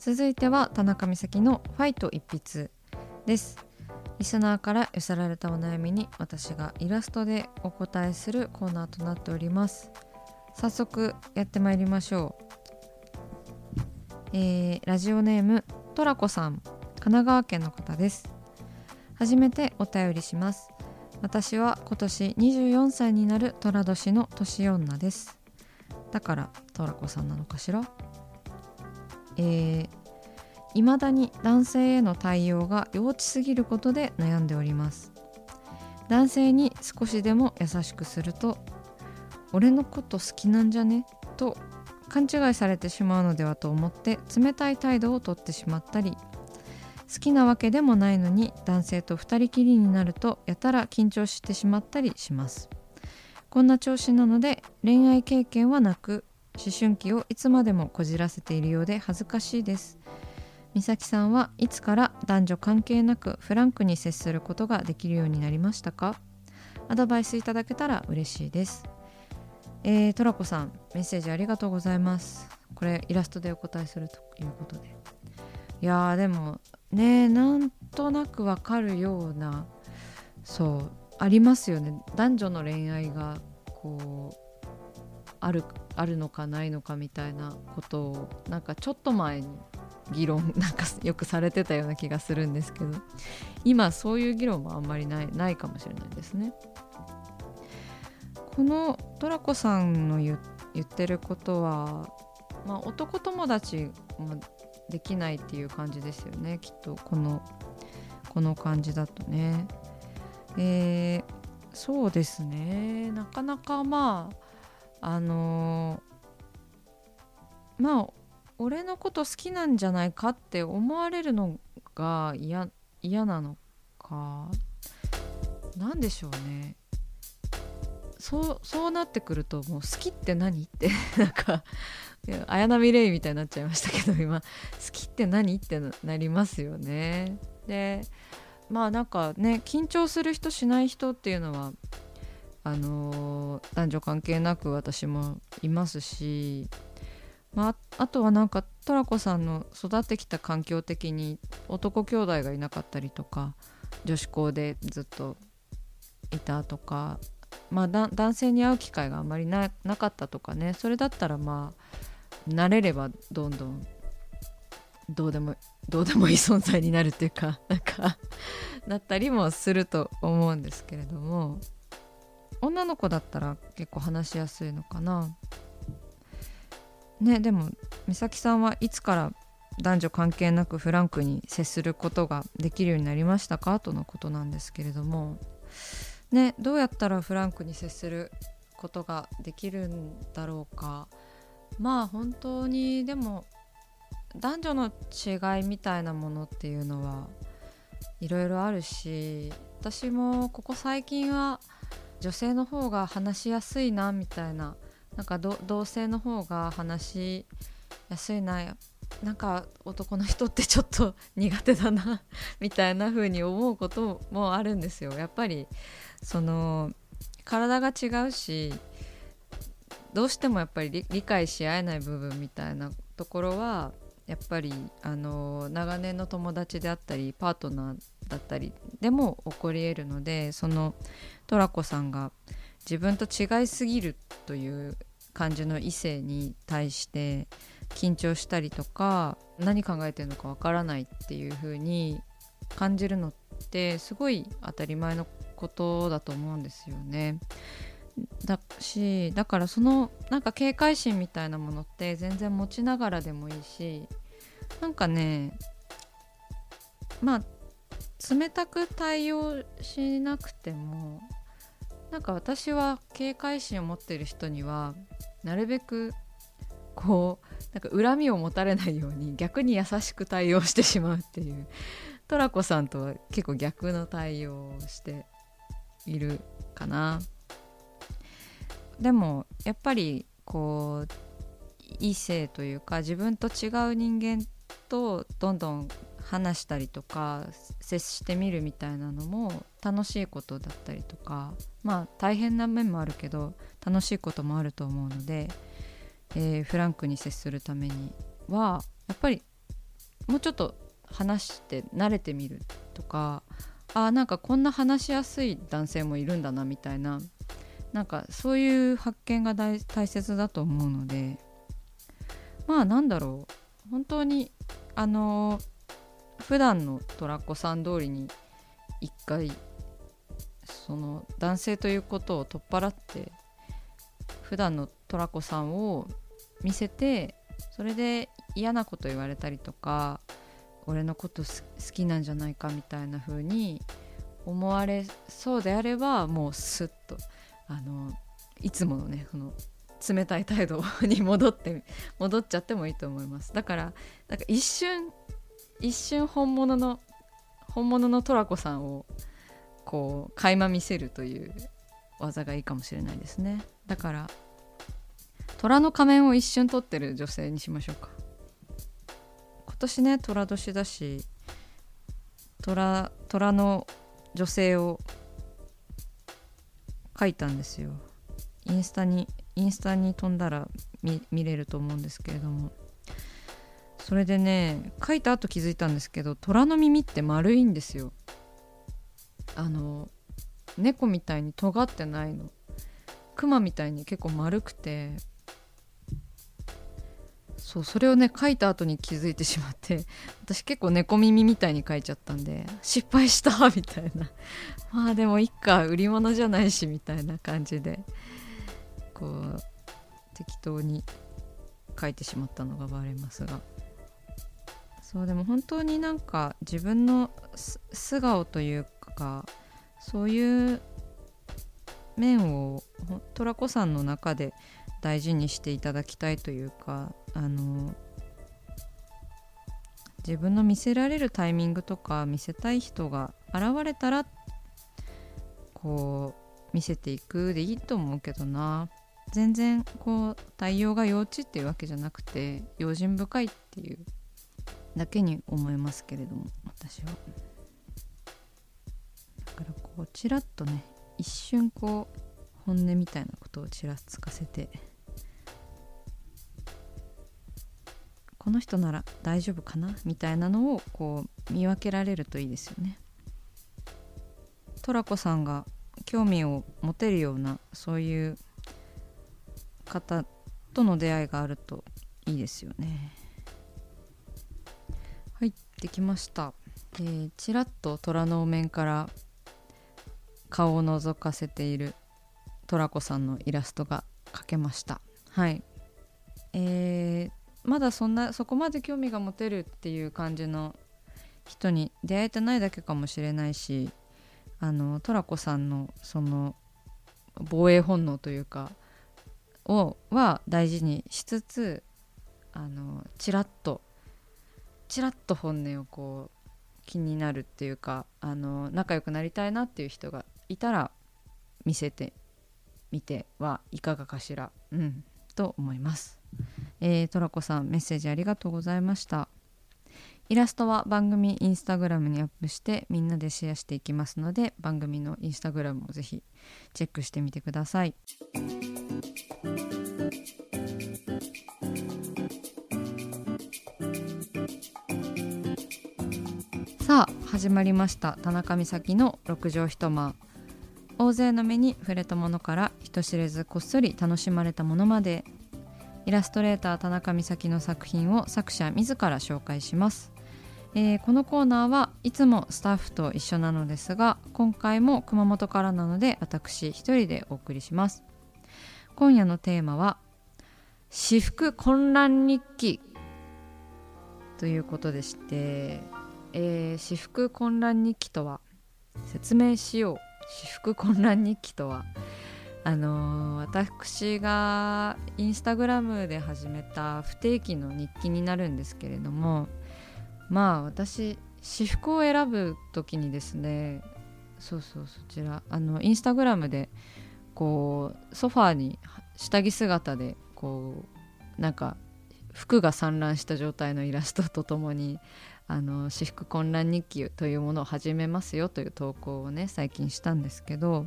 続いては田中美咲のファイト一筆です。リスナーから寄せられたお悩みに私がイラストでお答えするコーナーとなっております。早速やってまいりましょう。えーラジオネームトラコさん神奈川県の方です。初めてお便りします。私は今年24歳になる寅年の年女です。だからトラコさんなのかしら？えー、未だに男性への対応が幼稚すぎることで悩んでおります。男性に少しでも優しくすると俺のこと好きなんじゃね？と勘違いされてしまうのではと思って冷たい態度をとってしまったり好きなわけでもないのに男性と二人きりになるとやたら緊張してしまったりします。こんな調子なので恋愛経験はなく思春期をいつまでもこじらせているようで恥ずかしいです。美咲さんはいつから男女関係なくフランクに接することができるようになりましたか？アドバイスいただけたら嬉しいです。えー、トラコさんメッセージありがとうございます。これイラストでお答えするということで。いやーでもねなんとなくわかるようなそうありますよね。男女の恋愛がこうあるあるのかないのかみたいなことをなんかちょっと前に議論なんかよくされてたような気がするんですけど今そういう議論もあんまりないないかもしれないですね。このトラコさんの言言ってることは、まあ、男友達もできないっていう感じですよねきっとこのこの感じだとね。えー、そうですねなかなかまああのーまあ俺のこと好きなんじゃないかって思われるのが嫌なのか？なんでしょうね。そうそうなってくるともう好きって何って？なんか綾波レイみたいになっちゃいましたけど今。好きって何ってなりますよね。でまあなんかね緊張する人しない人っていうのはあの男女関係なく私もいますし、まあ、あとはなんかトラコさんの育ってきた環境的に男兄弟がいなかったりとか女子校でずっといたとか、まあ、だ男性に会う機会があまりななかったとかね。それだったらまあ慣れればどんどんどうでもどうでもいい存在になるっていうかなんかなったりもすると思うんですけれども。女の子だったら結構話しやすいのかな。ねでも美咲さんはいつから男女関係なくフランクに接することができるようになりましたかとのことなんですけれどもねどうやったらフランクに接することができるんだろうかまあ本当にでも男女の違いみたいなものっていうのはいろいろあるし私もここ最近は女性の方が話しやすいなみたいななんか同性の方が話しやすいななんか男の人ってちょっと 苦手だなみたいな風に思うこともあるんですよ。やっぱりその体が違うしどうしてもやっぱり理解し合えない部分みたいなところはやっぱりあの長年の友達であったりパートナーだったりでも起こり得るのでそのトラコさんが自分と違いすぎるという感じの異性に対して緊張したりとか何考えてるのかわからないっていう風に感じるのってすごい当たり前のことだと思うんですよね。だしだからそのなんか警戒心みたいなものって全然持ちながらでもいいしなんかねまあ冷たく対応しなくてもなんか私は警戒心を持ってる人にはなるべくこうなんか恨みを持たれないように逆に優しく対応してしまうっていう。トラコさんとは結構逆の対応をしているかな。でもやっぱりこう異性というか自分と違う人間とどんどん話したりとか接してみるみたいなのも楽しいことだったりとかまあ大変な面もあるけど楽しいこともあると思うのでえー、フランクに接するためにはやっぱりもうちょっと話して慣れてみるとかあなんかこんな話しやすい男性もいるんだなみたいななんかそういう発見が大切だと思うのでまあなんだろう。本当にあのー、普段のトラッコさん通りに一回その男性ということを取っ払って普段のトラコさんを見せてそれで嫌なこと言われたりとか俺のこと好きなんじゃないかみたいな風に思われそうであればもうスッとあのいつものねその冷たい態度に戻って戻っちゃってもいいと思います。だからなんか一瞬一瞬本物の本物のトラコさんをこう垣間見せるという技がいいかもしれないですね。だから虎の仮面を一瞬取ってる女性にしましょうか。今年ね虎年だし虎虎の女性を書いたんですよ。インスタにインスタに飛んだら見れると思うんですけれども。それでね書いた後気づいたんですけど虎の耳って丸いんですよ。あの猫みたいに尖ってないの。クマみたいに結構丸くてそうそれをね書いた後に気づいてしまって 私結構猫耳みたいに書いちゃったんで失敗したみたいな。まあでもいっか売り物じゃないしみたいな感じでこう適当に書いてしまったのがバレますが。そうでも本当になんか自分の素顔というかそういう面をトラコさんの中で大事にしていただきたいというかあの自分の見せられるタイミングとか見せたい人が現れたらこう見せていくでいいと思うけどな。全然こう対応が幼稚っていうわけじゃなくて用心深いっていうだけに思いますけれども私は。だからこうちらっとね一瞬こう本音みたいなことをちらつかせてこの人なら大丈夫かなみたいなのをこう見分けられるといいですよね。トラコさんが興味を持てるようなそういう方との出会いがあるといいですよね。はいできました。えー、ちらっと虎のお面から顔を覗かせているトラコさんのイラストが描けました。はいえー、まだそんなそこまで興味が持てるっていう感じの人に出会えてないだけかもしれないしあのトラコさんのその防衛本能というかをは大事にしつつあのチラッとチラッと本音をこう気になるっていうかあの仲良くなりたいなっていう人がいたら見せてみてはいかがかしら、うん、と思います。えー、トラコさんメッセージありがとうございました。イラストは番組インスタグラムにアップしてみんなでシェアしていきますので番組のインスタグラムをぜひチェックしてみてください。さあ始まりました。田中美咲の六畳一間。大勢の目に触れたものから人知れずこっそり楽しまれたものまで。イラストレーター田中美咲の作品を作者自ら紹介します。えー、このコーナーはいつもスタッフと一緒なのですが今回も熊本からなので私一人でお送りします。今夜のテーマは私服混乱日記ということでして、えー、私服混乱日記とは説明しよう。私服混乱日記とはあの、私がインスタグラムで始めた不定期の日記になるんですけれどもまあ私私服を選ぶ時にですねそうそうそちらあのインスタグラムでこうソファーに下着姿でこうなんか服が散乱した状態のイラストとともにあの私服混乱日記というものを始めますよという投稿をね最近したんですけど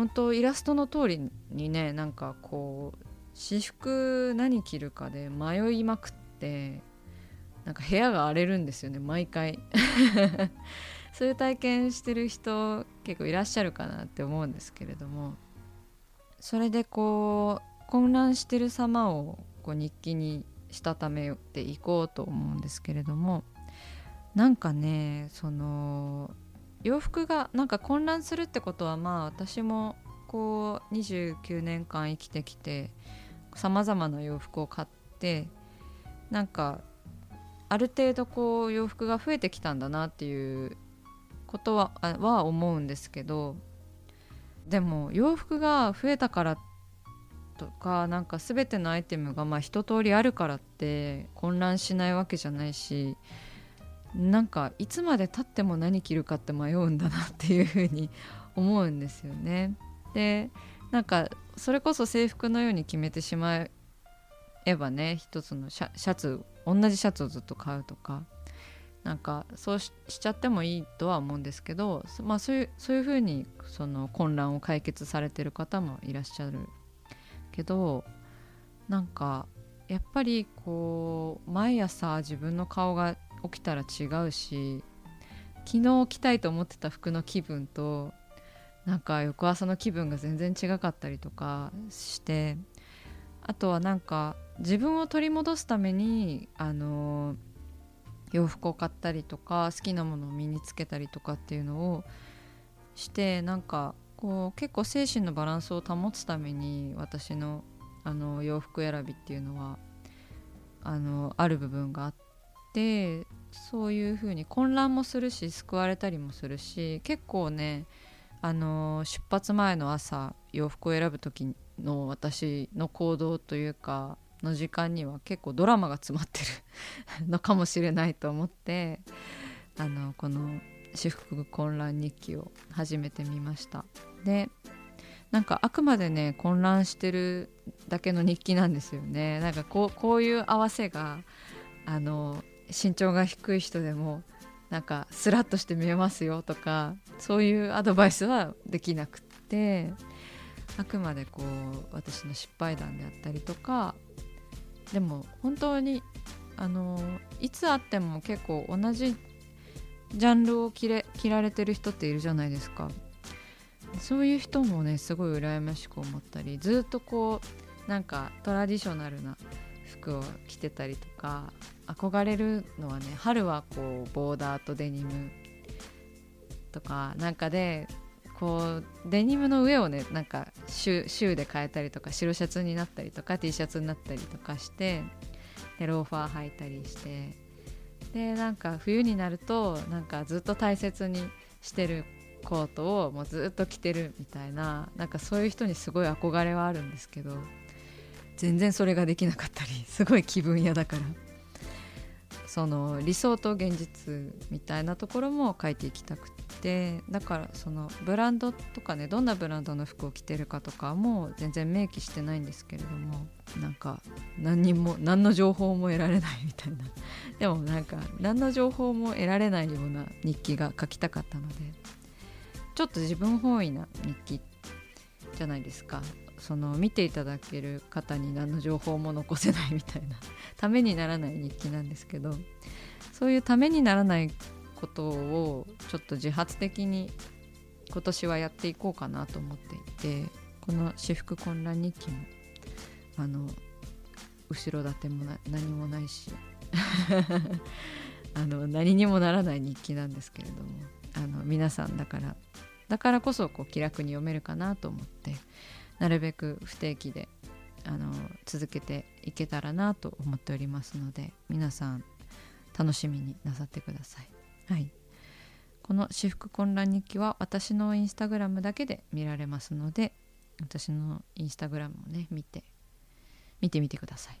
本当イラストの通りにねなんかこう私服何着るかで迷いまくってなんか部屋が荒れるんですよね毎回。そういう体験してる人結構いらっしゃるかなって思うんですけれどもそれでこう混乱してる様をこう日記にしたためていこうと思うんですけれどもなんかねその洋服がなんか混乱するってことはまあ私もこう29年間生きてきてさまざまな洋服を買ってなんかある程度こう洋服が増えてきたんだなっていうことはは思うんですけどでも洋服が増えたからとかなんか全てのアイテムがまあ一通りあるからって混乱しないわけじゃないしなんかいつまでたっても何着るかって迷うんだなっていうふうに思うんですよね。でなんかそれこそ制服のように決めてしまえばね一つのシャツ同じシャツをずっと買うとかなんかそうしちゃってもいいとは思うんですけど、まあ、そういうそういうふうにその混乱を解決されてる方もいらっしゃるけどなんかやっぱりこう毎朝自分の顔が起きたら違うし昨日着たいと思ってた服の気分となんか翌朝の気分が全然違かったりとかしてあとはなんか自分を取り戻すためにあの洋服を買ったりとか好きなものを身につけたりとかっていうのをしてなんかこう結構精神のバランスを保つために私のあの洋服選びっていうのはあのある部分があってそういう風に混乱もするし救われたりもするし結構ねあの出発前の朝洋服を選ぶ時の私の行動というかの時間には結構ドラマが詰まってる のかもしれないと思ってあのこの「私服混乱日記」を始めてみました。でなんかあくまでね混乱してるだけの日記なんですよね。なんかこうこういう合わせがあの身長が低い人でもなんかスラッとして見えますよとかそういうアドバイスはできなくってあくまでこう私の失敗談であったりとかでも本当にあのいつあっても結構同じジャンルを着れ着られてる人っているじゃないですか。そういう人もねすごい羨ましく思ったりずっとこうなんかトラディショナルな服を着てたりとか憧れるのはね春はこうボーダーとデニムとかなんかでこうデニムの上をねなんかシューで変えたりとか白シャツになったりとか T シャツになったりとかしてでローファー履いたりしてでなんか冬になるとなんかずっと大切にしてるコートをもうずっと着てるみたいななんかそういう人にすごい憧れはあるんですけど全然それができなかったりすごい気分屋だから。その理想と現実みたいなところも書いていきたくでだからそのブランドとかねどんなブランドの服を着てるかとかも全然明記してないんですけれどもなんか何にも何の情報も得られないみたいな。でもなんか何の情報も得られないような日記が書きたかったのでちょっと自分本位な日記じゃないですか。その見ていただける方に何の情報も残せないみたいなためにならない日記なんですけどそういうためにならないことをちょっと自発的に今年はやっていこうかなと思っていてこの私服混乱日記もあの後ろ盾も何もないし あの何にもならない日記なんですけれどもあの皆さんだからだからこそこう気楽に読めるかなと思ってなるべく不定期であの続けていけたらなと思っておりますので皆さん楽しみになさってください。はい、この私服混乱日記は私のインスタグラムだけで見られますので私のインスタグラムをね見て見てみてください。